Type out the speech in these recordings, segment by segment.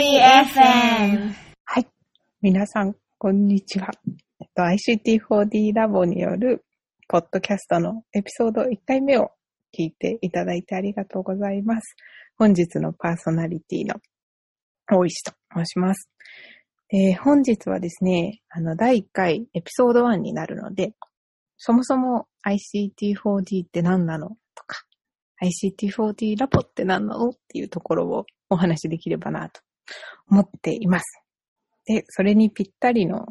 FM。はい。皆さん、こんにちは。えっと、ICT4D ラボによる、ポッドキャストのエピソード1回目を聞いていただいてありがとうございます。本日のパーソナリティの大石と申します。で、本日はですね、あの、第1回エピソード1になるので、そもそも ICT4D って何なのとか、ICT4D ラボって何なのっていうところをお話しできればなと思っています。で、それにぴったりの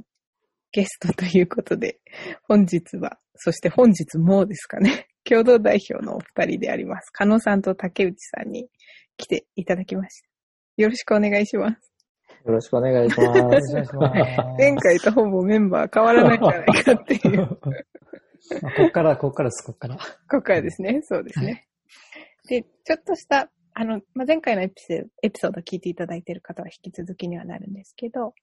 ゲストということで、本日は、そして本日もですかね、共同代表のお二人であります。加納さんと竹内さんに来ていただきました。よろしくお願いします。よろしくお願いします。お願いします。前回とほぼメンバー変わらないんじゃないかっていう、こ まあこっから、こっからです、こっから。こからですね。そうですね。で、ちょっとした、あの、まあ、前回のエピソード聞いていただいている方は引き続きにはなるんですけど、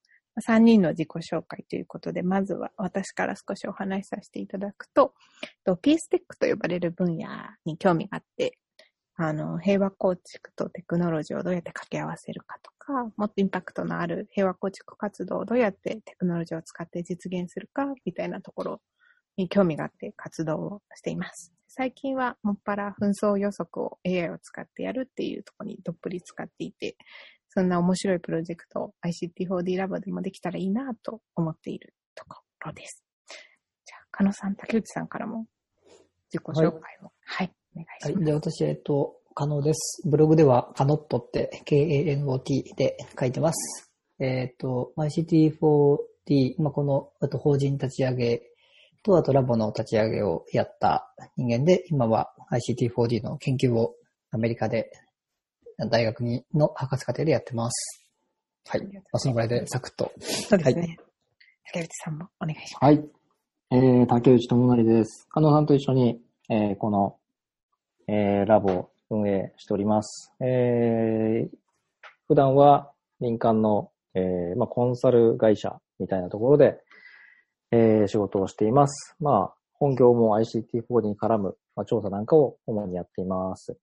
3人の自己紹介ということで、まずは私から少しお話しさせていただくと、とピーステックと呼ばれる分野に興味があって、あの、平和構築とテクノロジーをどうやって掛け合わせるかとか、もっとインパクトのある平和構築活動をどうやってテクノロジーを使って実現するか、みたいなところに興味があって活動をしています。最近はもっぱら紛争予測を AI を使ってやるっていうところにどっぷり使っていて、そんな面白いプロジェクトを ICT4D ラボでもできたらいいなと思っているところです。じゃあ、加野さん、竹内さんからも自己紹介を。はい、お願いはい。します。で、私、えっと、可能です。ブログでは、カノットって、K-A-N-O-T で書いてます。えっと、ICT4D、まあ、この、あと法人立ち上げと、あとラボの立ち上げをやった人間で、今は ICT4D の研究をアメリカで、大学にの博士課程でやってます。はい。まあ、そのぐらいでサクッと。そうですね。竹内さんもお願いします。はい。えー、竹内智則です。加納さんと一緒に、えー、この、えー、ラボを運営しております。えー、普段は民間の、えー、まあ、コンサル会社みたいなところで、えー、仕事をしています。まあ、本業も ICT4 に絡む、まあ、調査なんかを主にやっています。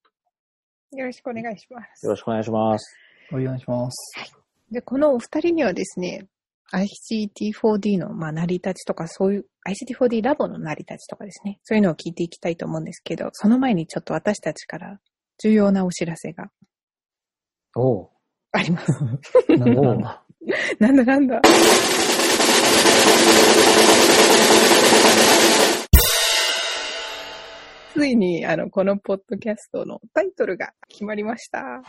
よろしくお願いします。よろしくお願いします。お願いします。で、このお二人にはですね、ICT4D の、まあ、成り立ちとか、そういう、ICT4D ラボの成り立ちとかですね、そういうのを聞いていきたいと思うんですけど、その前にちょっと私たちから重要なお知らせがおう。あります。なんだなんだ。なんだなんだ。ついに、あの、このポッドキャストのタイトルが決まりました。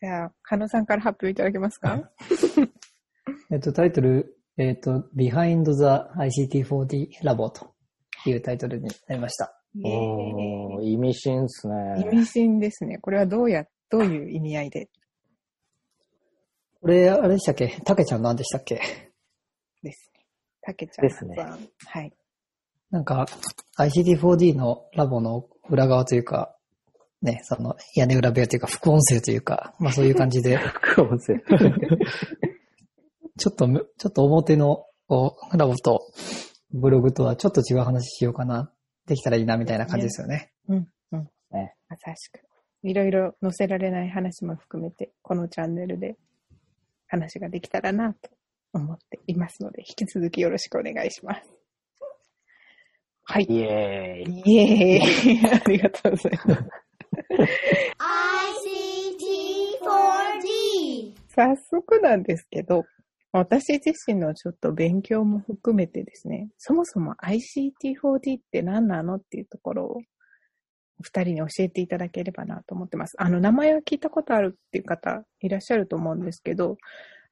じゃあ、加野さんから発表いただけますか？えっと、タイトル、えっと、Behind the ICT4D Labo というタイトルになりました。おー、意味深っすね。意味深ですね。これはどうや、どういう意味合いでこれ、あれでしたっけ？たけちゃん何でしたっけ？ですね。たけちゃんですねはい。なんか、ICT4D のラボの裏側というか、ね、その屋根裏部屋というか副音声というか、まあそういう感じで、副音声。ちょっとむ、ちょっと表のこうラボとブログとはちょっと違う話しようかな、できたらいいなみたいな感じですよね。うん、うん。ねまさしく。いろいろ載せられない話も含めて、このチャンネルで話ができたらなと思っていますので、引き続きよろしくお願いします。はい。イエーイ。イエーイ ありがとうございます。ICT4D。早速なんですけど、私自身のちょっと勉強も含めてですね、そもそも ICT4D って何なのっていうところを、お二人に教えていただければなと思ってます。あの、名前は聞いたことあるっていう方いらっしゃると思うんですけど、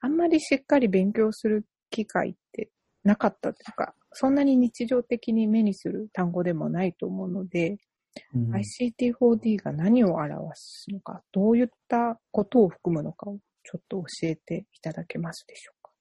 あんまりしっかり勉強する機会ってなかったというか、そんなに日常的に目にする単語でもないと思うので、うん ICT4D が何を表すのか、どういったことを含むのかをちょっと教えていただけますでしょうか。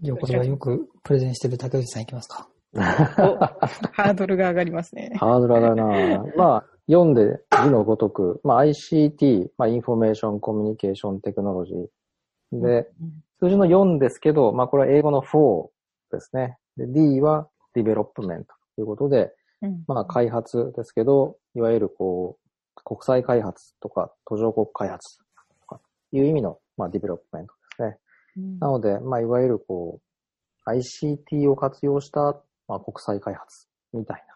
じゃあこれはよくプレゼンしてる竹内さんいきますか。ハードルが上がりますね。ハードル上がるなまあ、読んで字のごとく、まあ ICT、まあ Information Communication Technology。で、うん数字の4ですけど、まあこれは英語の4ですね。で、D はディベロップメントということで、うんまあ開発ですけど、いわゆるこう、国際開発とか途上国開発とかいう意味の、まあ、 Development ですね。うんなので、まあ、いわゆるこう、ICT を活用した、まあ、国際開発みたいな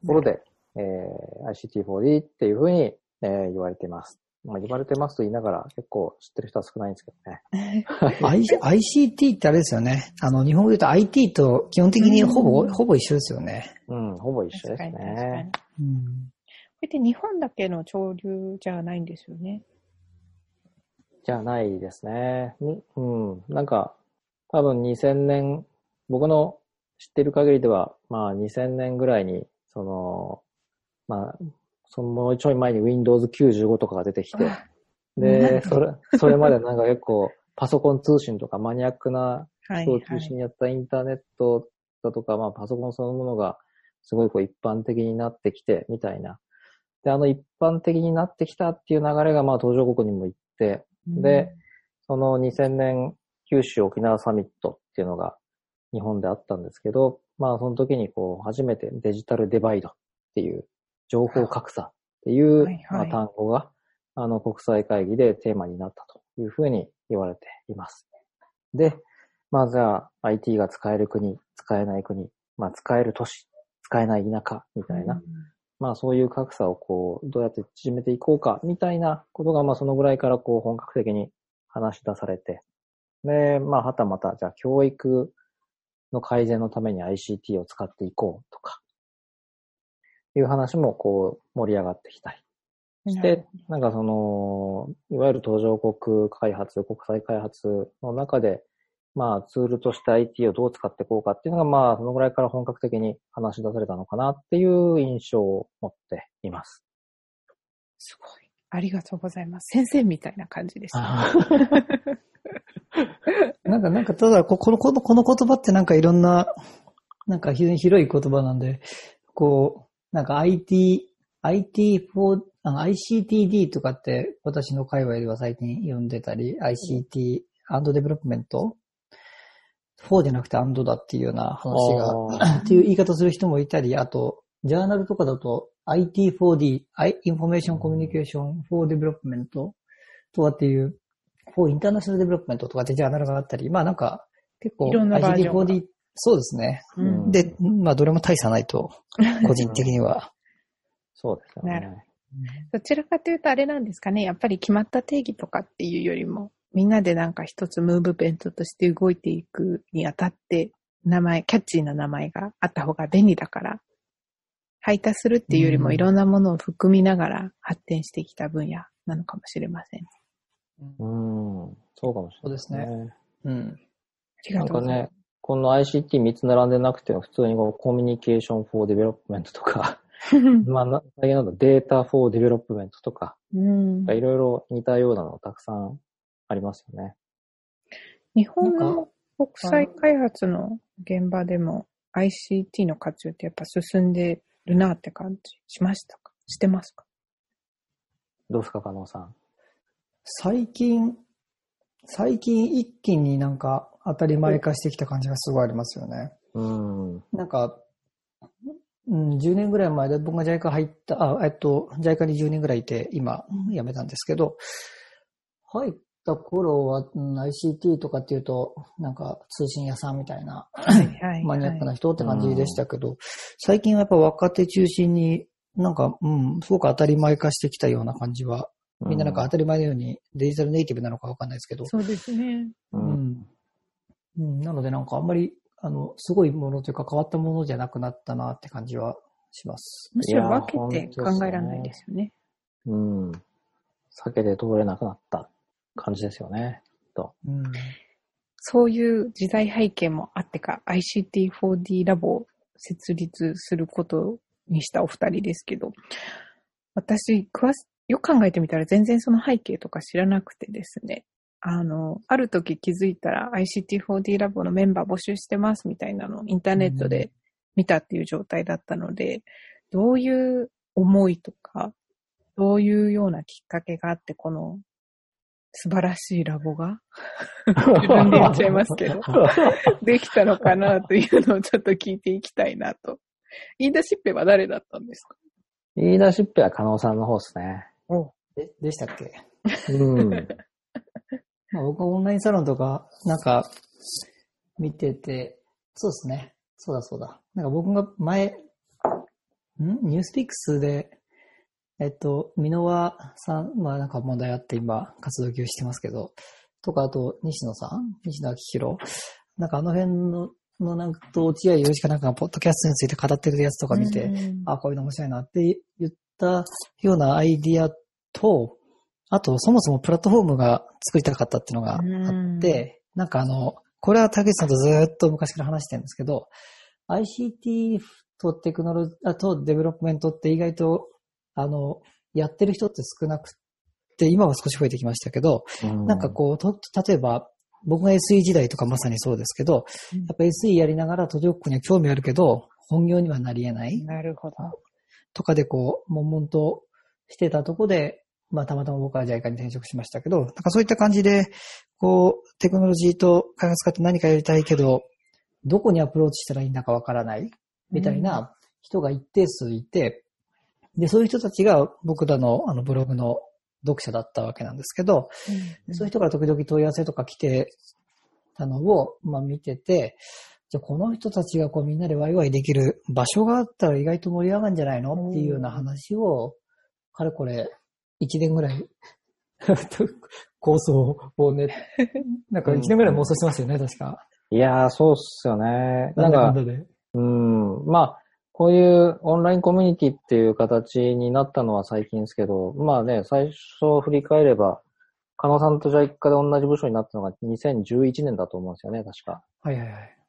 ところで、えー ICT4D っていうふうに、えー言われています。まあ、言われてますと言いながら結構知ってる人は少ないんですけどね。I- ICT ってあれですよね。あの、日本語で言うと IT と基本的にほぼ、うんほぼ一緒ですよね。うん、ほぼ一緒です。ねこ。うん。れって日本だけの潮流じゃないんですよね。じゃないですね。にうん。なんか、多分2000年、僕の知ってる限りでは、まあ2000年ぐらいに、その、まあ、そのもうちょい前に Windows 95とかが出てきて、で、それ、それまでなんか結構パソコン通信とかマニアックなはい、人をはい。中心にやったインターネットだとか、まあパソコンそのものがすごいこう一般的になってきて、みたいな。で、あの一般的になってきたっていう流れがまあ途上国にも行って、で、その2000年九州沖縄サミットっていうのが日本であったんですけど、まあその時にこう初めてデジタルデバイドっていう情報格差っていう単語があの国際会議でテーマになったというふうに言われています。で、まあじゃあ IT が使える国、使えない国、まあ使える都市、使えない田舎みたいな、まあそういう格差をこう、どうやって縮めていこうか、みたいなことが、まあそのぐらいからこう本格的に話し出されて、で、まあはたまた、じゃあ教育の改善のために ICT を使っていこうとか、いう話もこう盛り上がってきたりして、なんかその、いわゆる途上国開発、国際開発の中で、まあツールとして IT をどう使っていこうかっていうのが、まあそのぐらいから本格的に話し出されたのかなっていう印象を持っています。すごい。ありがとうございます。先生みたいな感じです、ね。なんか、なんか、ただ、ここの、この、この言葉ってなんかいろんな、なんか非常に広い言葉なんで、こう、なんか IT、IT4、あの ICTD とかって私の界隈では最近呼んでたり、 ICT & Development ?4 じゃなくて and だっていうような話が、っていう言い方する人もいたり、あと、ジャーナルとかだと IT4D、I- Information Communication for Development とかっていう、for International Development とかってジャーナルがあったり、まあなんか結構いろんなバージョンが ICT4D、そうですね。うんで、まあどれも大差ないと、個人的には。そうですよなるね。どちらかというとあれなんですかね。やっぱり決まった定義とかっていうよりも、みんなでなんか一つムーブメントとして動いていくにあたって、名前、キャッチーな名前があった方が便利だから、配達するっていうよりもうんいろんなものを含みながら発展してきた分野なのかもしれません。うん、そうかもしれない、そうですね。うん。なんか。ね、この ICT3 つ並んでなくても普通にこうコミュニケーション for development とか、まあ、な最近だとデータ for development とか、うんいろいろ似たようなのたくさんありますよね。日本なんの国際開発の現場でも ICT の活用ってやっぱ進んでるなって感じしましたか？してますか？どうですか、加納さん。最近、最近一気になんか当たり前化してきた感じがすごいありますよね。うん。なんか、うん、10年ぐらい前で僕が JICA 入った、あ、えっと、JICA に10年ぐらいいて、今、辞めたんですけど、入った頃は、うん ICT とかっていうと、なんか通信屋さんみたいな、はいマニアックな人って感じでしたけど、最近はやっぱ若手中心に、なんか、うん、すごく当たり前化してきたような感じは、みんななんか当たり前のようにデジタルネイティブなのかわかんないですけど、そうですね。う。うんん。うん、なのでなんかあんまり、あの、すごいものというか変わったものじゃなくなったなって感じはします。むしろ分けて考えられないですよね。うん。避けて通れなくなった感じですよね。と。うん。そういう時代背景もあってか、ICT4D ラボを設立することにしたお二人ですけど、私、詳し、よく考えてみたら全然その背景とか知らなくてですね。あの、ある時気づいたら ICT4D ラボのメンバー募集してますみたいなのをインターネットで見たっていう状態だったので、どういう思いとか、どういうようなきっかけがあって、この素晴らしいラボが 自分で言っちゃいますけど、できたのかなというのをちょっと聞いていきたいなと。言い出しっぺは誰だったんですか？言い出しっぺは加納さんの方ですね。おででしたっけ？うん。まあ僕はオンラインサロンとか、なんか、見てて、そうですね。そうだそうだ。なんか僕が前、ん？ニュースピックスで、えっと、箕輪さん、まあなんか問題あって今活動休止してますけど、とかあと西野さん？西野亮廣？なんかあの辺の、のなんかと落合洋一かなんかがポッドキャストについて語ってるやつとか見て、うんあ、こういうの面白いなって言ったようなアイディアと、あと、そもそもプラットフォームが作りたかったっていうのがあって、なんかあの、これは竹内さんとずーっと昔から話してるんですけど、ICT とテクノロジー、あと Development って意外と、あの、やってる人って少なくて、今は少し増えてきましたけど、なんかこう、と、例えば、僕が SE 時代とかまさにそうですけど、うんやっぱ SE やりながら途上国には興味あるけど、本業にはなり得ない。なるほど。とかでこう、悶々としてたとこで、まあたまたま僕は JICA に転職しましたけど、なんかそういった感じで、こう、テクノロジーと開発家って何かやりたいけど、どこにアプローチしたらいいんだかわからない、みたいな人が一定数いて、で、そういう人たちが僕らのあのブログの読者だったわけなんですけど、でそういう人から時々問い合わせとか来てたのを、まあ見てて、じゃあこの人たちがこうみんなでワイワイできる場所があったら意外と盛り上がるんじゃないのっていうような話を、かれこれ1年ぐらい構想をね、なんか1年ぐらい妄想してますよね、確か。いやー、そうっすよね。なんかん。うん。まあ、こういうオンラインコミュニティっていう形になったのは最近ですけど、まあね、最初振り返れば、加納さんとジャイカで同じ部署になったのが2011年だと思うんですよね、確か。はいはいはい。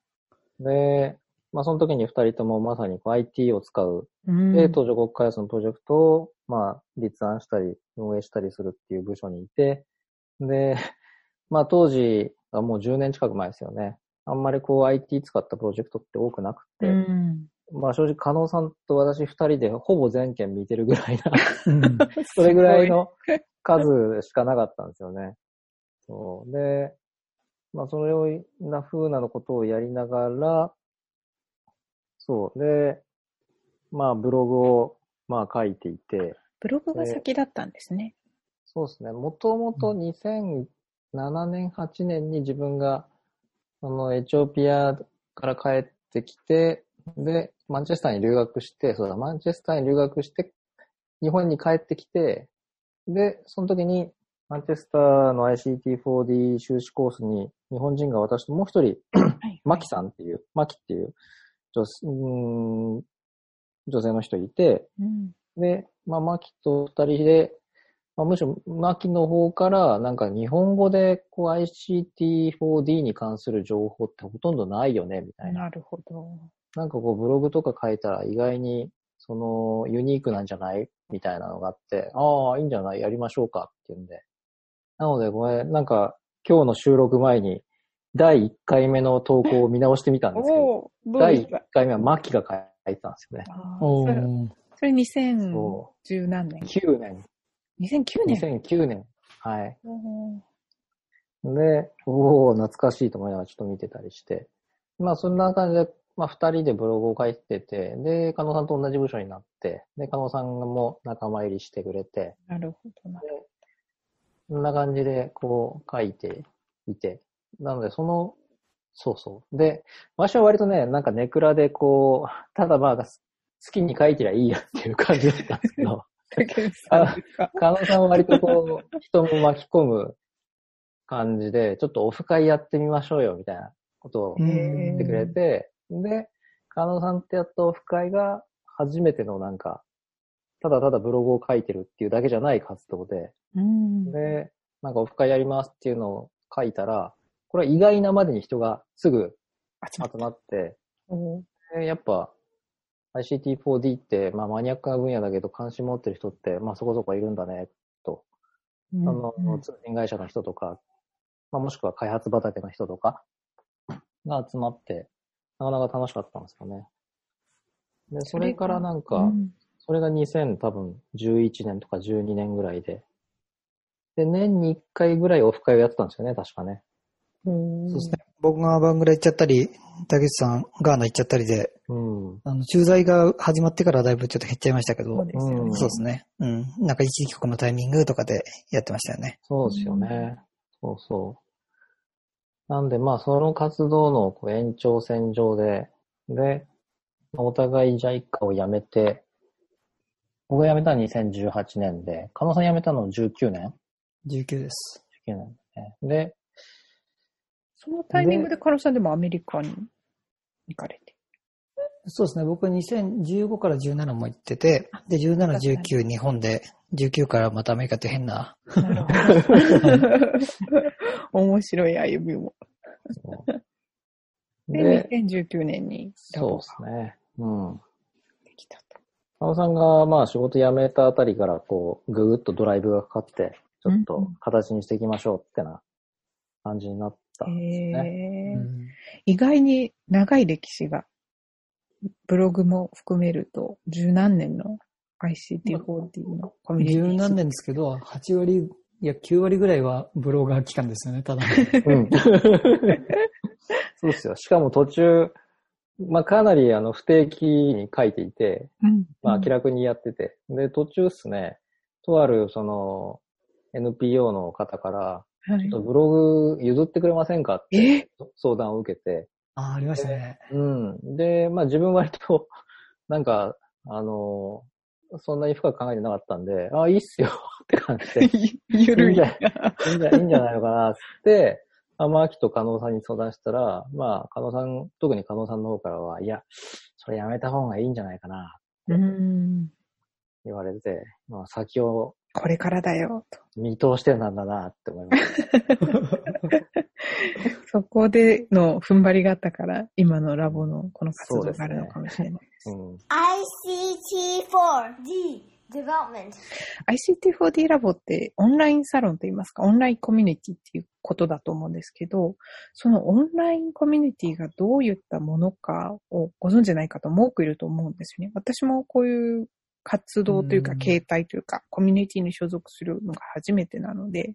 で、まあその時に二人ともまさにこう IT を使う、うんで、途上国開発のプロジェクトを、まあ、立案したり、運営したりするっていう部署にいて、で、まあ当時、あもう10年近く前ですよね。あんまりこう IT 使ったプロジェクトって多くなくて、うんまあ正直、加納さんと私二人でほぼ全件見てるぐらいな、うん それぐらいの数しかなかったんですよね。そう。で、まあそれをな風なのことをやりながら、そう。で、まあブログをまあ書いていて、ブログが先だったんですね。そうですね。もともと2007年、8年に自分が、そのエチオピアから帰ってきて、で、マンチェスターに留学して、そうだ、マンチェスターに留学して、日本に帰ってきて、で、その時に、マンチェスターの ICT4D 修士コースに日本人が私ともう一人、はい。マキさんっていう、マキっていう女性、うーん女性の人いて、うん。で、まあ、マキと二人で、まあ、むしろ、マキの方から、なんか日本語で、こう ICT4D に関する情報ってほとんどないよね、みたいな。なるほど。なんかこう、ブログとか書いたら意外に、その、ユニークなんじゃない？みたいなのがあって、ああ、いいんじゃない？やりましょうか？っていうんで。なので、これ、なんか、今日の収録前に、第1回目の投稿を見直してみたんですけど、ど第1した？回目はマキが書いてたんですよね。それーそれ2010そ何年？9年。2009年2009年。はい。で、おお懐かしいと思いながらちょっと見てたりして。まあそんな感じで、まあ二人でブログを書いてて、で、加納さんと同じ部署になって、で、加納さんも仲間入りしてくれて、なるほどな。こんな感じでこう書いていて。なのでその、そうそう。で、私は割とね、なんかネクラでこう、ただまあ好きに書いてりゃいいやっていう感じだったんですけど、竹内さんは割とこう、人も巻き込む感じで、ちょっとオフ会やってみましょうよ、みたいなことをうん言ってくれて、で、加納さんってやったオフ会が初めてのなんか、ただただブログを書いてるっていうだけじゃない活動で、うん。で、なんかオフ会やりますっていうのを書いたら、これは意外なまでに人がすぐ集まって、やっぱ ICT4D って、まあマニアックな分野だけど関心持ってる人って、まあそこそこいるんだね、と。うんあの、通信会社の人とか、まあ、もしくは開発畑の人とかが集まって、なかなか楽しかったんですよね。で、それからなんか、うんそれが2000多分11年とか12年ぐらいで、で、年に1回ぐらいオフ会をやってたんですよね、確かね。そうそうですね。僕がバングラ行っちゃったり、竹内さんガーナ行っちゃったりで、うん。あの、駐在が始まってからだいぶちょっと減っちゃいましたけど、そうですよね。うんそうですね。うん。なんか一時帰国のタイミングとかでやってましたよね。そうですよね。そうそう。なんで、まあ、その活動のこう延長線上で、で、まあお互いジャイカを辞めて、僕が辞めたのは2018年で、加納さん辞めたの19年？19です。?19 年ね。で、そのタイミングでカロさんでもアメリカに行かれて？そうですね。僕は2015から17も行ってて、で、17、19日本で、19からまたアメリカって変な。な。面白い歩みも。そうで、で、2019年にラそうボですね。うん。ができたと。加納さんが、まあ、仕事辞めたあたりから、こう、ぐぐっとドライブがかかって、ちょっと形にしていきましょうってな感じになったんですよね。意外に長い歴史が、ブログも含めると、十何年の ICT4D のコミュニティ。十何年ですけど、8割、いや、9割ぐらいはブロガー期間ですよね、ただ。うん。そうですよ。しかも途中、まあ、かなりあの不定期に書いていて、うん。まあ、気楽にやってて。で、途中ですね、とあるその NPO の方から、はいちょっとブログ譲ってくれませんかってえ？相談を受けて、ああ、ありましたね。うん。で、まあ自分割と、なんか、あの、そんなに深く考えてなかったんで、あ、いいっすよって感じで、いゆるい。いんじゃいいんじゃいいんじゃないのかなって、あまあ、秋と加納さんに相談したら、まあ、加納さん、特に加納さんの方からは、いや、それやめた方がいいんじゃないかな、うん。言われて、まあ、先をこれからだよ、と。見通してたんだなって思いました。そこでの踏ん張りがあったから、今のラボのこの活動があるのかもしれないです。うん。ICT4D development. ICT4D ラボってオンラインサロンといいますか、オンラインコミュニティっていうことだと思うんですけど、そのオンラインコミュニティがどういったものかをご存じない方も多くいると思うんですよね。私もこういう活動というかうん形態というか、コミュニティに所属するのが初めてなので、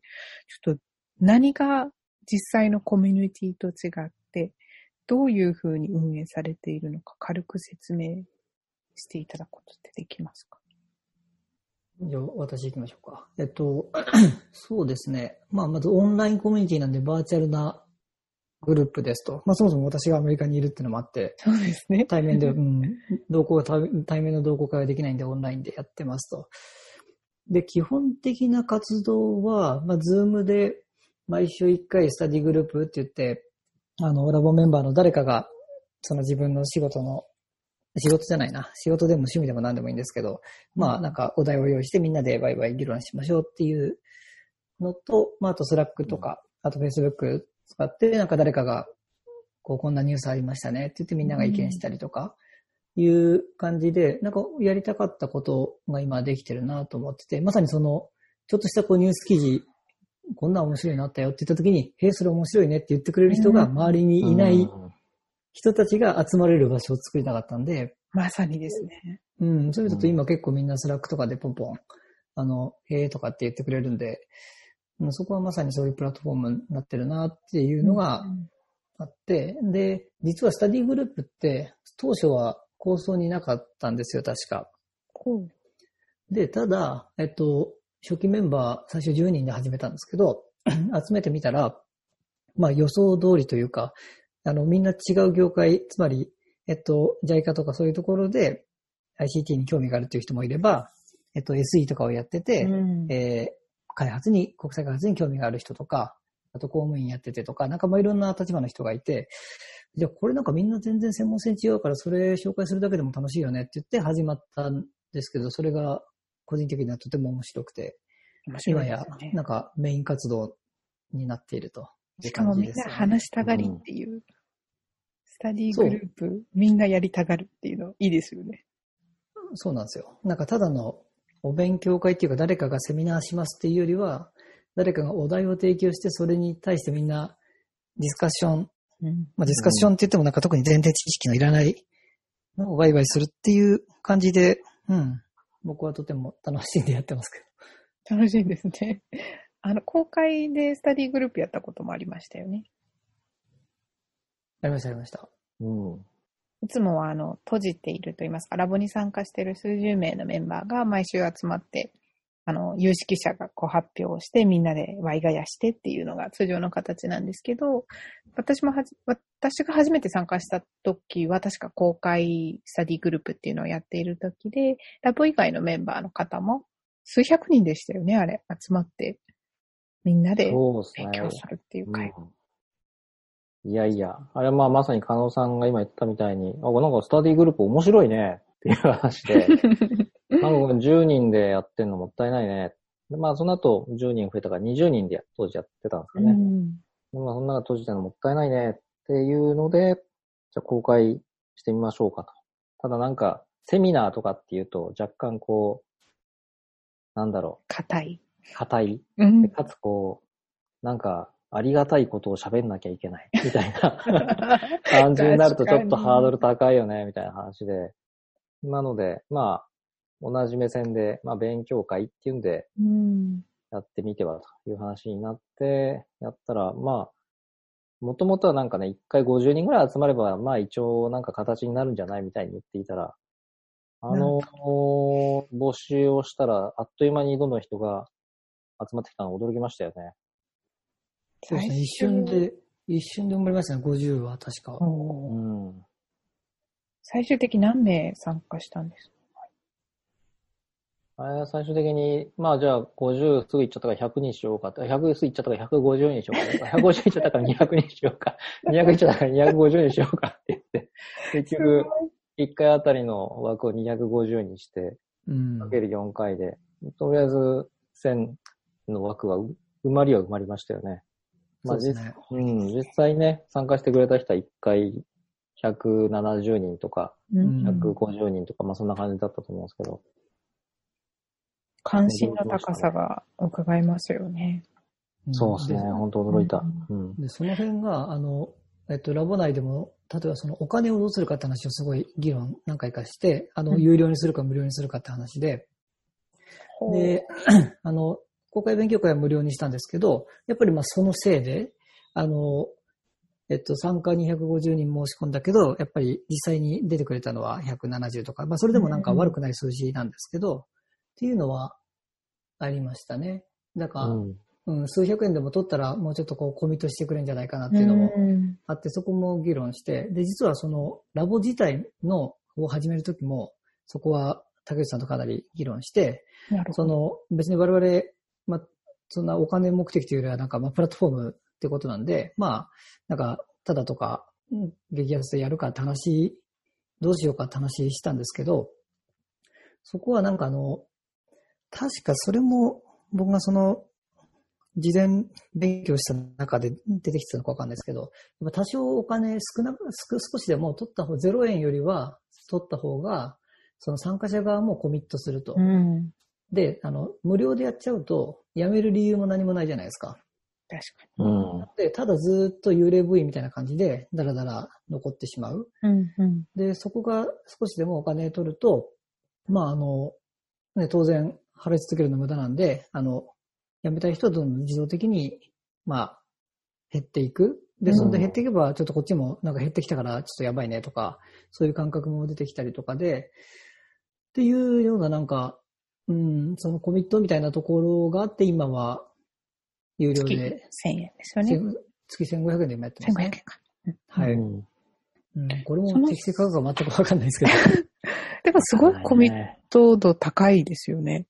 ちょっと何が実際のコミュニティと違って、どういうふうに運営されているのか軽く説明していただくことってできますか？じゃあ、私行きましょうか。えっと、そうですね。まあ、まずオンラインコミュニティなんでバーチャルなグループですと。まあ、そもそも私がアメリカにいるっていうのもあって、そうですね。対面で、うん、同行対面の同行会はできないんでオンラインでやってますと。で、基本的な活動は、まあ、ズームで毎週1回スタディグループって言って、あの、ラボメンバーの誰かが、その自分の仕事の、仕事じゃないな。仕事でも趣味でも何でもいいんですけど、まあ、なんかお題を用意してみんなでワイワイ議論しましょうっていうのと、まあ、あとスラックとか、あとフェイスブック使って、なんか誰かが、こう、こんなニュースありましたねって言ってみんなが意見したりとか、いう感じで、なんかやりたかったことが今できてるなと思ってて、まさにその、ちょっとしたこうニュース記事、こんな面白いのあったよって言った時に、へえ、それ面白いねって言ってくれる人が周りにいないうん人たちが集まれる場所を作りたかったんで、まさにですね。うん、それだと今結構みんなスラックとかでポンポン、あの、へえとかって言ってくれるんで、うんそこはまさにそういうプラットフォームになってるなっていうのがあって、で、実はスタディグループって当初は構想になかったんですよ、確か。こう。で、ただ、えっと、初期メンバー最初10人で始めたんですけど、集めてみたら、まあ予想通りというか、あの、みんな違う業界、つまり、えっと、JICA とかそういうところで ICT に興味があるという人もいれば、えっと、SE とかをやってて、うん。えー開発に、国際開発に興味がある人とか、あと公務員やっててとか、なんかまあいろんな立場の人がいて、じゃあこれなんかみんな全然専門性違うからそれ紹介するだけでも楽しいよねって言って始まったんですけど、それが個人的にはとても面白くて、面白今や。なんかメイン活動になっているとしかもみんな話したがりっていう、スタディグループ、みんなやりたがるっていうのいいですよね。そうなんですよ。なんかただのお勉強会っていうか誰かがセミナーしますっていうよりは、誰かがお題を提供してそれに対してみんなディスカッション、うん。まあディスカッションって言ってもなんか特に前提知識のいらないのをワイワイするっていう感じで、うん。僕はとても楽しんでやってますけど。楽しいですね。あの、公開でスタディグループやったこともありましたよね。ありました、ありました。うん。いつもはあの閉じていると言いますか、ラボに参加している数十名のメンバーが毎週集まって、あの、有識者がこう発表をして、みんなでワイガヤしてっていうのが通常の形なんですけど、私もはじ、私が初めて参加した時は確か公開スタディグループっていうのをやっている時で、ラボ以外のメンバーの方も数百人でしたよね、あれ、集まって、みんなで。勉強するっていう会。うんいやいや、あれはまあまさに加納さんが今言ったみたいに、あ、なんかスタディグループ面白いねっていう話で、なんか10人でやってんのもったいないね。でまあその後10人増えたから20人で当時やってたんですかね。うんでまあそんなの閉じてるのもったいないねっていうので、じゃあ公開してみましょうかと。ただなんか、セミナーとかっていうと若干こう、なんだろ硬い。う、硬い。うんでかつこう、なんか、ありがたいことを喋んなきゃいけない、みたいな。感じになるとちょっとハードル高いよね、みたいな話で。なので、まあ、同じ目線で、まあ、勉強会っていうんで、うん。やってみてはという話になって、やったら、まあ、もともとはなんかね、一回50人ぐらい集まれば、まあ一応なんか形になるんじゃないみたいに言っていたら、あの、募集をしたら、あっという間にどんどん人が集まってきたの驚きましたよね。そうですね。一瞬で、一瞬で埋まりましたね。50は確か。うん。最終的に何名参加したんですあれ最終的に、まあじゃあ50すぐ行っちゃったから100にしようかって、100すぐ行っちゃったから150にしようか。150行っちゃったから200にしようか。200行っちゃったから250にしようかって言って、結局、1回あたりの枠を250にして、うん。かける4回で、とりあえず1000の枠はう埋まりは埋まりましたよね。まあうですね。うん、実際ね、参加してくれた人は1回170人とか、うんうん150人とか、まあそんな感じだったと思うんですけど。関心の高さが伺えますよね。んそうですね、本当驚いた。うん。で、その辺が、あの、えっと、ラボ内でも、例えばそのお金をどうするかって話をすごい議論何回かして、あの、うん有料にするか無料にするかって話で、で、あの、公開勉強会は無料にしたんですけど、やっぱりまあそのせいで、あの、えっと、参加250人申し込んだけど、やっぱり実際に出てくれたのは170とか、まあそれでもなんか悪くない数字なんですけど、っていうのはありましたね。だから、うんうん、数百円でも取ったらもうちょっとこうコミットしてくれるんじゃないかなっていうのもうんあって、そこも議論して、で、実はそのラボ自体のを始めるときも、そこは竹内さんとかなり議論して。その別に我々、まあ、そんなお金目的というよりはなんかまあプラットフォームってことなんで、まあ、なんか、ただとか、激安でやるかって話、どうしようかって話したんですけど、そこはなんかあの、確かそれも僕がその、事前勉強した中で出てきてたのかわかんないですけど、多少お金少なく、少少しでも取った方、0円よりは取った方が、その参加者側もコミットすると。うん。で、あの、無料でやっちゃうと、辞める理由も何もないじゃないですか。確かうん。で、ただずっと幽霊部員みたいな感じで、だらだら残ってしまう。に。うんうん。で、そこが少しでもお金取ると、まあ、あの、ね、当然、払い続けるの無駄なんで、あの、辞めたい人はどんどん自動的に、まあ、減っていく。で、それで減っていけば、ちょっとこっちもなんか減ってきたから、ちょっとやばいねとか、そういう感覚も出てきたりとかで、っていうようななんか、うん、そのコミットみたいなところがあって、今は、有料月で、1000円ですよね。月1500円で今やってます1500ね円。か。はい。うんうん、これも適正価格が全くわかんないですけど。でもすごいコミット度高いですよね。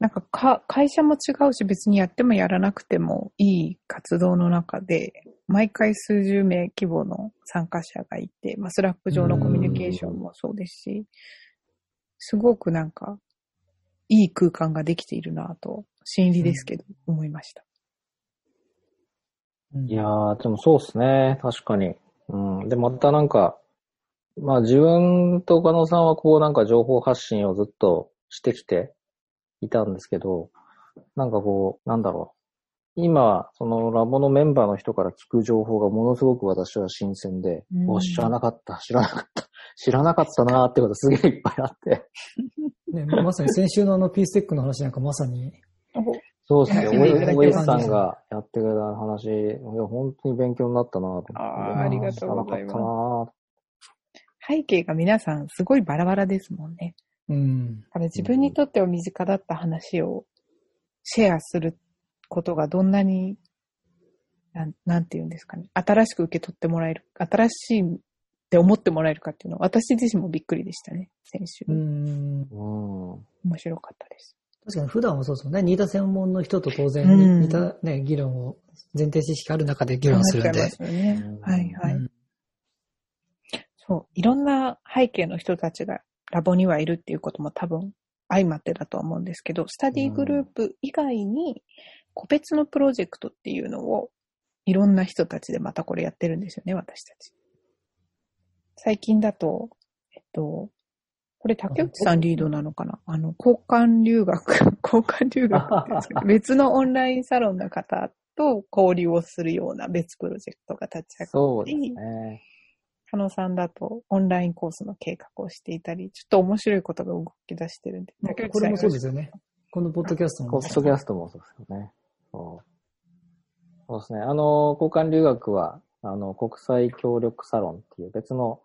なんかか、会社も違うし別にやってもやらなくてもいい活動の中で、毎回数十名規模の参加者がいて、まあ、スラック上のコミュニケーションもそうですし、すごくなんか、いい空間ができているなと、心理ですけど、思いました。うんいやー、でもそうっすね。確かに。うん。で、またなんか、まあ自分と岡野さんはこうなんか情報発信をずっとしてきていたんですけど、なんかこう、なんだろう。今、そのラボのメンバーの人から聞く情報がものすごく私は新鮮で、うんお知らなかった、知らなかった、知らなかったなーってことすげえいっぱいあって、ね、まさに先週のあのピーステックの話なんかまさに、そうですね。おいさんがやってくれた話、いや、本当に勉強になったなと思って。あーありがとうございます知らなかったな背景が皆さんすごいバラバラですもんね。うん。だから自分にとっては身近だった話をシェアすることがどんなに、なんなんて言うんですかね。新しく受け取ってもらえる、新しいって思ってもらえるかっていうのは、私自身もびっくりでしたね、先週。うん。うん。面白かったです。確かに普段はそうですよね。似た専門の人と当然うん似たね、議論を、前提知識ある中で議論するんで話しちゃい。ますよねうん。はいはい。うんそう。いろんな背景の人たちがラボにはいるっていうことも多分相まってだとは思うんですけど、スタディグループ以外に個別のプロジェクトっていうのをいろんな人たちでまたこれやってるんですよね、私たち。最近だと、えっと、これ竹内さんリードなのかな？あの、交換留学、交換留学って 別のオンラインサロンの方と交流をするような別プロジェクトが立ち上がそうですね。加納さんだとオンラインコースの計画をしていたり、ちょっと面白いことが動き出してるんで。まあ竹内これもそうさんですよね。このポッドキャストも。ポッドキャストもそうですよね。そうそうですね。あの、交換留学は、あの、国際協力サロンっていう別の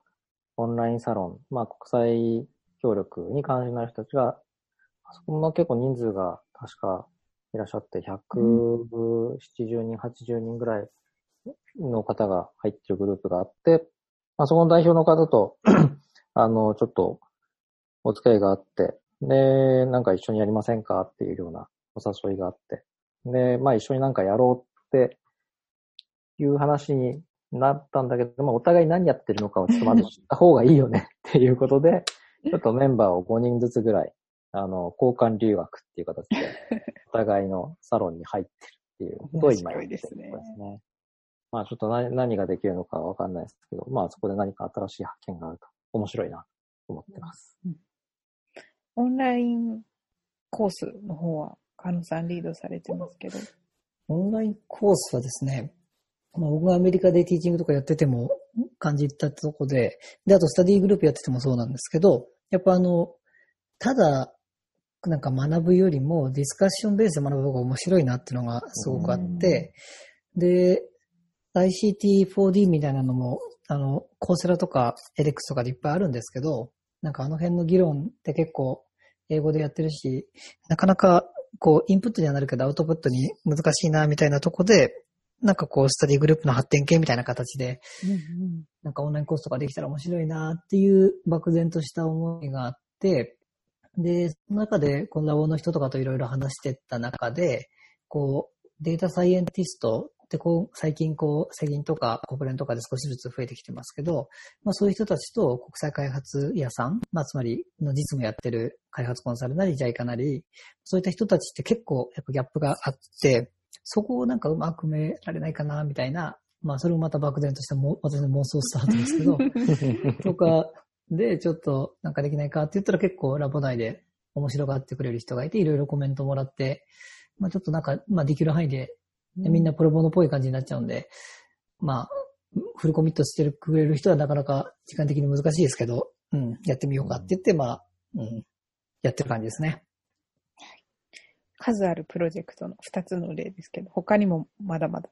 オンラインサロン、まあ、国際協力に関心のある人たちが、あそこも結構人数が確かいらっしゃって、170人、80人ぐらいの方が入ってるグループがあって、まあ、そこの代表の方と、あの、ちょっとお付き合いがあって、で、なんか一緒にやりませんかっていうようなお誘いがあって。で、まあ一緒になんかやろうっていう話になったんだけど、まあお互い何やってるのかをちょっとまず知った方がいいよね っていうことで、ちょっとメンバーを5人ずつぐらい、あの、交換留学っていう形で、お互いのサロンに入ってるっていうことを今やってるところですね。まあちょっと何何ができるのかわかんないですけど、まあそこで何か新しい発見があると面白いなと思ってます。オンラインコースの方は、加納さんリードされてますけど。オンラインコースはですね、まあ、僕がアメリカでティーチングとかやってても感じたとこで、で、あとスタディグループやっててもそうなんですけど、やっぱあの、ただ、なんか学ぶよりもディスカッションベースで学ぶ方が面白いなっていうのがすごくあって、で、ICT4D みたいなのも、あの、コーセラとかエレックスとかでいっぱいあるんですけど、なんかあの辺の議論って結構英語でやってるし、なかなかこうインプットにはなるけどアウトプットに難しいなみたいなとこで、なんかこうスタディグループの発展系みたいな形で、なんかオンラインコースとかできたら面白いなっていう漠然とした思いがあって、で、その中でこのラボの人とかといろいろ話してった中で、こう、データサイエンティストってこう、最近こう、世銀とか国連とかで少しずつ増えてきてますけど、まあそういう人たちと国際開発屋さん、まあつまりの実務やってる開発コンサルなり JICA なり、そういった人たちって結構やっぱギャップがあって、そこをなんかうまく埋められないかなみたいな、まあそれもまた漠然としたも私の妄想スタートですけど、とかでちょっとなんかできないかって言ったら結構ラボ内で面白がってくれる人がいて、いろいろコメントもらって、まあちょっとなんか、まあできる範囲で、でみんなプロボノっぽい感じになっちゃうんで、まあ、フルコミットしてくれる人はなかなか時間的に難しいですけど、うん、やってみようかって言って、まあ、うん、やってる感じですね。数あるプロジェクトの2つの例ですけど、他にもまだまだ、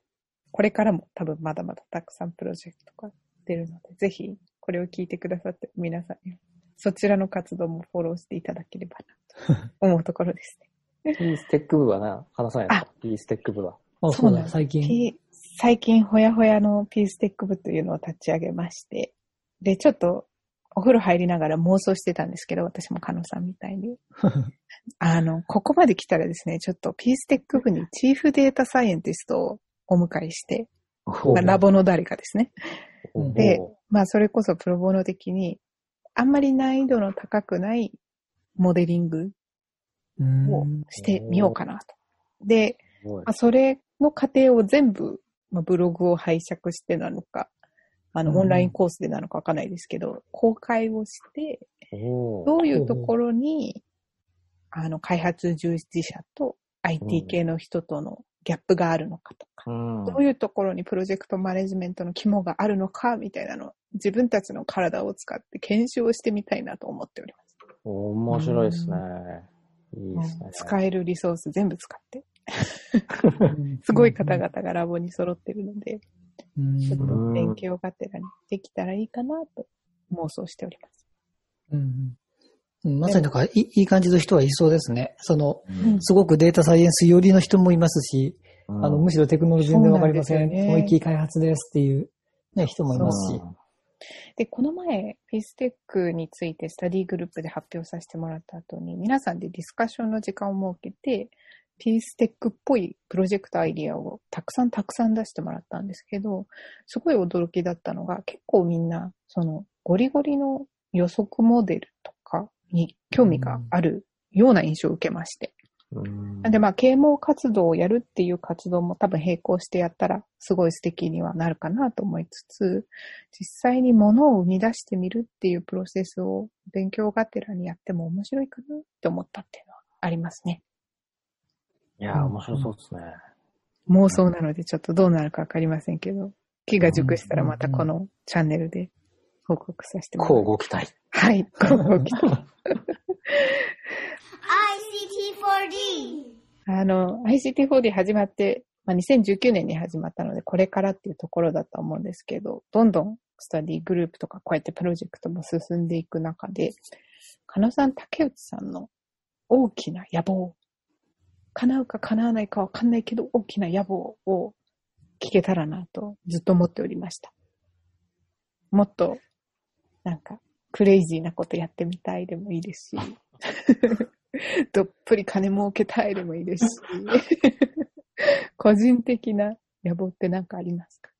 これからも多分まだまだたくさんプロジェクトが出るので、ぜひこれを聞いてくださって皆さんにはそちらの活動もフォローしていただければなと 思うところですね。ピーステック部はな、話さないの？ピーステック部は。あ、そうだ、最近。P 最近、ほやほやのピーステック部というのを立ち上げまして、で、ちょっとお風呂入りながら妄想してたんですけど、私もカノさんみたいに。あの、ここまで来たらですね、ちょっとピーステック部にチーフデータサイエンティストをお迎えして、まあ、ラボの誰かですね。おでまあ、それこそプロボノ的に、あんまり難易度の高くないモデリングをしてみようかなと。で、まあ、それの過程を全部、まあ、ブログを拝借してなのか、あの、うんオンラインコースでなのかわかんないですけど、公開をして、どういうところに、あの、開発従事者と IT 系の人とのギャップがあるのかとか、うんどういうところにプロジェクトマネジメントの肝があるのか、みたいなのを自分たちの体を使って検証してみたいなと思っております。面白いですね。いいですね。使えるリソース全部使って。すごい方々がラボに揃ってるので、うん。ちょっと勉強がてらにできたらいいかなと妄想しております。うんうんまさになんかいい感じの人はいそうですね。その、うんすごくデータサイエンス寄りの人もいますし、あの、むしろテクノロジー全然わかりません。思いっきり開発ですっていう、ね、人もいますし。で、この前、フェイステックについてスタディグループで発表させてもらった後に、皆さんでディスカッションの時間を設けて、フェイステックっぽいプロジェクトアイディアをたくさんたくさん出してもらったんですけど、すごい驚きだったのが、結構みんな、その、ゴリゴリの予測モデルとかに興味があるような印象を受けまして。うんなんでまあ、啓蒙活動をやるっていう活動も多分並行してやったらすごい素敵にはなるかなと思いつつ、実際に物を生み出してみるっていうプロセスを勉強がてらにやっても面白いかなって思ったっていうのはありますね。いやー、面白そうですね。妄想なのでちょっとどうなるかわかりませんけど、気が熟したらまたこのチャンネルで報告させてもらいます。こうご期待。はい、こうご期待 ICT4D. あの、ICT4D 始まって、まあ、2019年に始まったので、これからっていうところだと思うんですけど、どんどんスタディグループとかこうやってプロジェクトも進んでいく中で、加野さん、竹内さんの大きな野望、叶うか叶わないかわかんないけど、大きな野望を聞けたらなとずっと思っておりました。もっと、なんか、クレイジーなことやってみたいでもいいですし、どっぷり金儲けたいでもいいですし、個人的な野望って何かありますか？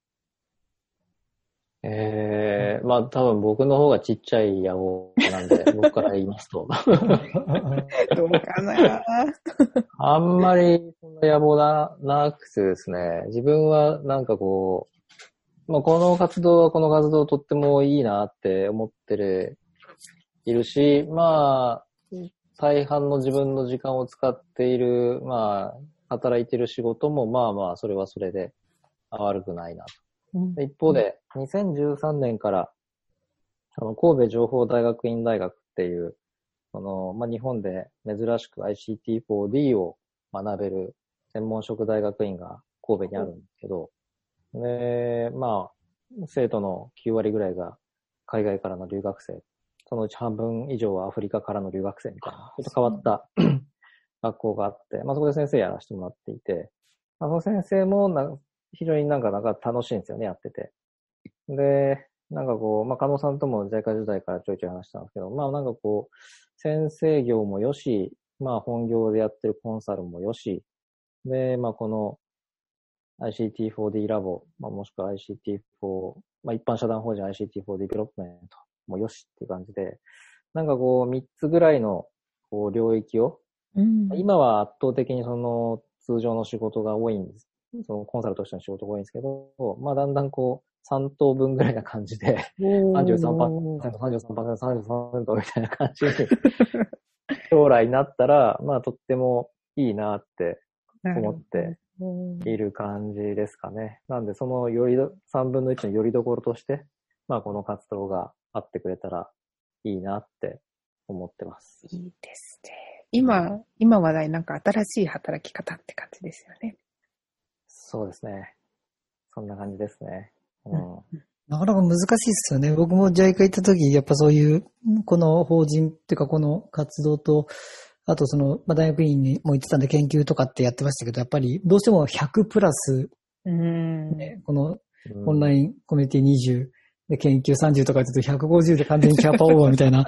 えー、まあ多分僕の方がちっちゃい野望なんで、僕から言いますと。どうかなあんまりそんな野望な、なくてですね、自分はなんかこう、まあこの活動はこの活動とってもいいなって思ってる、いるし、まあ、大半の自分の時間を使っている、まあ、働いてる仕事もまあまあ、それはそれで悪くないなと。うん。で一方で、2013年から、あの、神戸情報大学院大学っていう、その、まあ、日本で珍しく ICT4D を学べる専門職大学院が神戸にあるんですけど、で、まあ、生徒の9割ぐらいが海外からの留学生、そのうち半分以上はアフリカからの留学生みたいな、ちょっと変わった学校があって、まあ、そこで先生やらせてもらっていて、まあ、その先生もな非常になんかなんか楽しいんですよね、やってて。で、なんかこう、まあ、加納さんとも JICA 時代からちょいちょい話したんですけど、まあなんかこう、先生業もよし、まあ本業でやってるコンサルもよし、で、まあこの ICT4D ラボ、まあもしくは ICT4、まあ一般社団法人 ICT4 ディベロップメントもよしっていう感じで、なんかこう三つぐらいのこう領域を、うん今は圧倒的にその通常の仕事が多いんです。そのコンサルとしての仕事が多いんですけど、まあだんだんこう3等分ぐらいな感じで、33%、33%、33%みたいな感じに、将来になったら、まあとってもいいなって思っている感じですかね。なんでそのよりど、3分の1のよりどころとして、まあこの活動があってくれたらいいなって思ってます。いいですね。今、今話題なんか新しい働き方って感じですよね。そうですね。そんな感じですね。うん。なかなか難しいですよね。僕も JICA 行った時、やっぱそういう、この法人っていうかこの活動と、あとその、まあ、大学院にも行ってたんで研究とかってやってましたけど、やっぱりどうしても100プラス、うん。ね、このうんオンラインコミュニティ20、で、研究30とかちょっと150で完全にキャパオーバーみたいな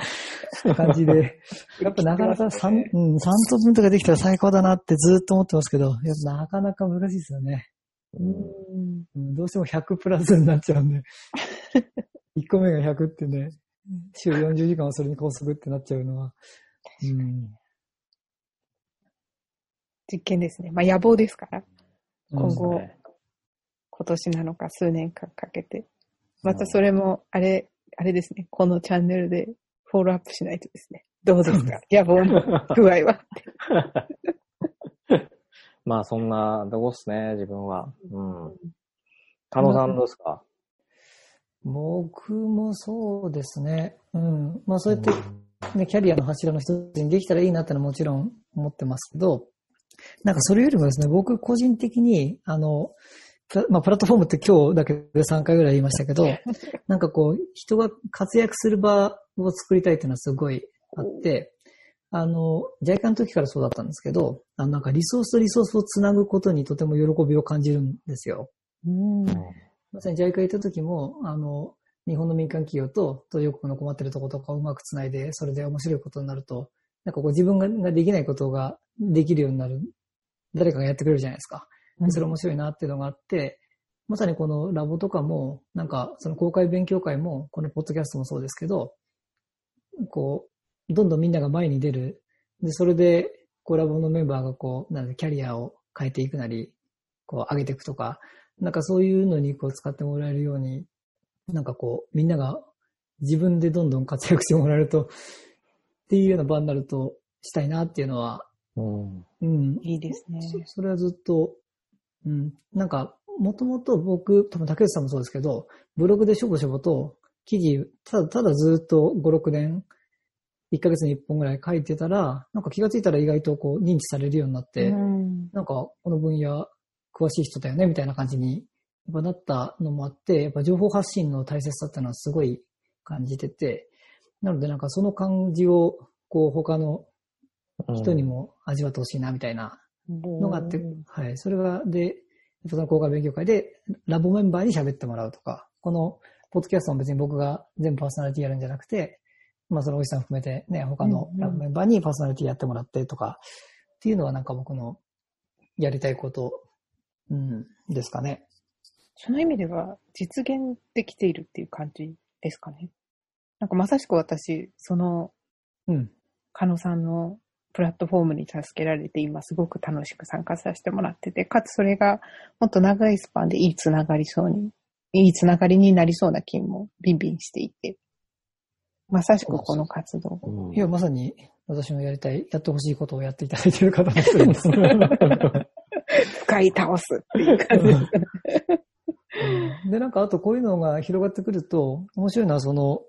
感じで、やっぱなかなか3、うん、3等分とかできたら最高だなってずっと思ってますけど、やっぱなかなか難しいですよね。うん。うん、どうしても100プラスになっちゃうんで、1個目が100ってね、週40時間はそれに拘束ってなっちゃうのは、うん、実験ですね。まあ野望ですから、今後、ね。今年なのか数年間かけて、またそれも、あれ、あれですね、このチャンネルでフォローアップしないとですね。どうですか？野望の具合は？まあそんなとこっすね、自分は。うん。加納さんどうですか？僕もそうですね。うん。まあそうやって、ね、キャリアの柱の一つにできたらいいなってのはもちろん思ってますけど、なんかそれよりもですね、僕個人的に、あの、まあ、プラットフォームって今日だけで3回ぐらい言いましたけど、なんかこう、人が活躍する場を作りたいっていうのはすごいあって、あの、ジャイカの時からそうだったんですけど、あの、なんかリソースとリソースをつなぐことにとても喜びを感じるんですよ。うん。まさに JICA 行った時も、あの、日本の民間企業と途上国の困ってるところとかをうまくつないで、それで面白いことになると、なんかこう自分がができないことができるようになる。誰かがやってくれるじゃないですか。でそれ面白いなっていうのがあって、まさにこのラボとかも、なんかその公開勉強会も、このポッドキャストもそうですけど、こう、どんどんみんなが前に出る。で、それで、こうラボのメンバーがこう、なんでキャリアを変えていくなり、こう上げていくとか、なんかそういうのにこう使ってもらえるように、なんかこう、みんなが自分でどんどん活躍してもらえると、っていうような場になるとしたいなっていうのは、うん。うん。いいですね。そそれはずっと、うん。なんか、もともと僕、多分竹内さんもそうですけど、ブログでしょぼしょぼと記事、ただ、ただずっと5、6年、1ヶ月に1本ぐらい書いてたら、なんか気がついたら意外とこう認知されるようになって、うんなんか、この分野、詳しい人だよね、みたいな感じに、やっぱなったのもあって、やっぱ情報発信の大切さっていうのはすごい感じてて、なのでなんかその感じを、こう、他の人にも味わってほしいな、みたいなのがあって、はい。それが、で、その公開勉強会で、ラボメンバーに喋ってもらうとか、この、ポッドキャストも別に僕が全部パーソナリティやるんじゃなくて、まあそのおじさん含めてね、他のラボメンバーにパーソナリティやってもらってとか、っていうのはなんか僕のやりたいこと、うん、ですかね。その意味では実現できているっていう感じですかね。なんかまさしく私、その、うん。カノさんのプラットフォームに助けられて今すごく楽しく参加させてもらってて、かつそれがもっと長いスパンでいいつながりそうに、いいつながりになりそうな気もビンビンしていて、まさしくこの活動。うんいや、まさに私のやりたい、やってほしいことをやっていただいている方の一人です。使い倒すっていう感じですね。で、なんかあとこういうのが広がってくると、面白いのはその、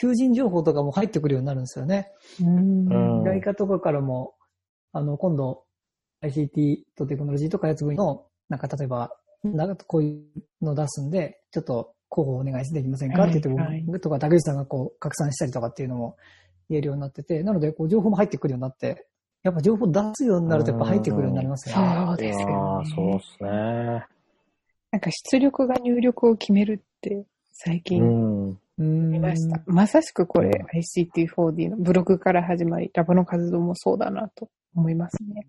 求人情報とかも入ってくるようになるんですよね。うんうん外貨とかからも、あの、今度、ICT とテクノロジーと開発部の、なんか例えば、なんかこういうの出すんで、ちょっと候補お願いできませんか？って言って、はい僕とか竹内さんがこう拡散したりとかっていうのも言えるようになってて、なのでこう情報も入ってくるようになって、やっぱ情報出すようになるとやっぱ入ってくるようになりますよね。そうですよねそうっすね。なんか出力が入力を決めるって最う近ん。うん見ました。まさしくこれ ICT4D のブログから始まり、ラボの活動もそうだなと思いますね。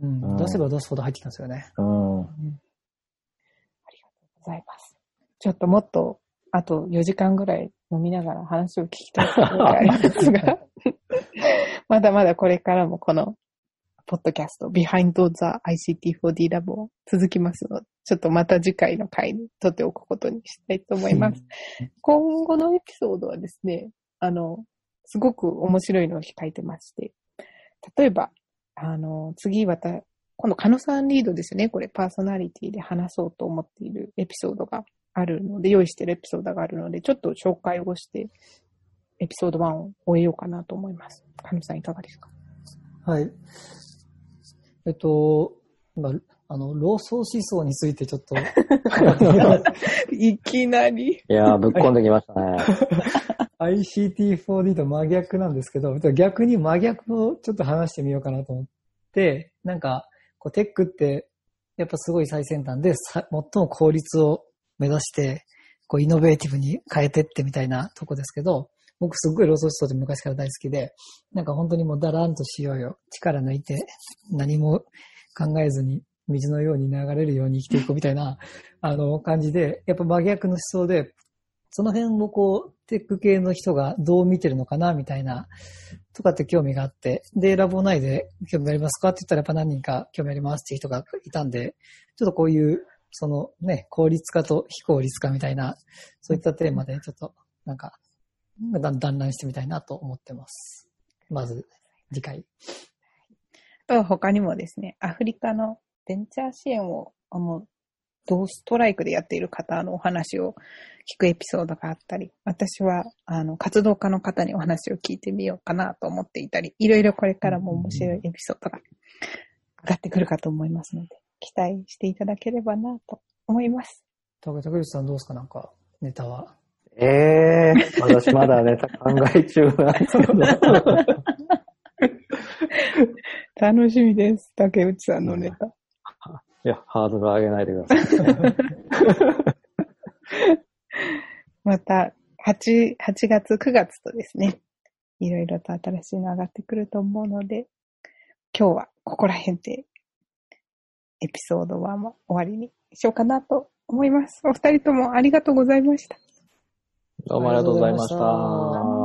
うん。出せば出すほど入ってきますよね。うん。ありがとうございます。ちょっともっと、あと4時間ぐらい飲みながら話を聞きたいところがありますが、まだまだこれからもこの、ポッドキャスト、Behind the ICT4D ラボ続きますので、ちょっとまた次回の回に取っておくことにしたいと思います。今後のエピソードはですね、あの、すごく面白いのを控えてまして、例えば、あの、次また、今度、カノさんリードですよね。これ、パーソナリティで話そうと思っているエピソードがあるので、用意しているエピソードがあるので、ちょっと紹介をして、エピソード1を終えようかなと思います。カノさんいかがですか？はい。えっと、今、あの、老僧思想についてちょっと、いきなり。いやー、ぶっこんできましたね。ICT4D と真逆なんですけど、逆に真逆をちょっと話してみようかなと思って、なんか、こうテックって、やっぱすごい最先端で、さ最も効率を目指して、こうイノベーティブに変えてってみたいなとこですけど、僕すっごいローソン思想って昔から大好きで、なんか本当にもうダラーンとしようよ。力抜いて、何も考えずに、水のように流れるように生きていこうみたいな、あの、感じで、やっぱ真逆の思想で、その辺をこう、テック系の人がどう見てるのかな、みたいな、とかって興味があって、で、ラボ内で興味ありますかって言ったらやっぱ何人か興味ありますっていう人がいたんで、ちょっとこういう、そのね、効率化と非効率化みたいな、そういったテーマでちょっと、なんか、だんだん談してみたいなと思ってます。まず、次回。あとは他にもですね、アフリカのベンチャー支援を、あの、同ストライクでやっている方のお話を聞くエピソードがあったり、私は、あの、活動家の方にお話を聞いてみようかなと思っていたり、いろいろこれからも面白いエピソードが上がってくるかと思いますので、期待していただければなと思います。竹竹内さんどうですか？なんか、ネタは。ええー、私まだネタ考え中なんですけど。楽しみです。竹内さんのネタ。いや、ハードル上げないでください。また、8、8月、9月とですね、いろいろと新しいの上がってくると思うので、今日はここら辺で、エピソード1は終わりにしようかなと思います。お二人ともありがとうございました。どうもありがとうございました。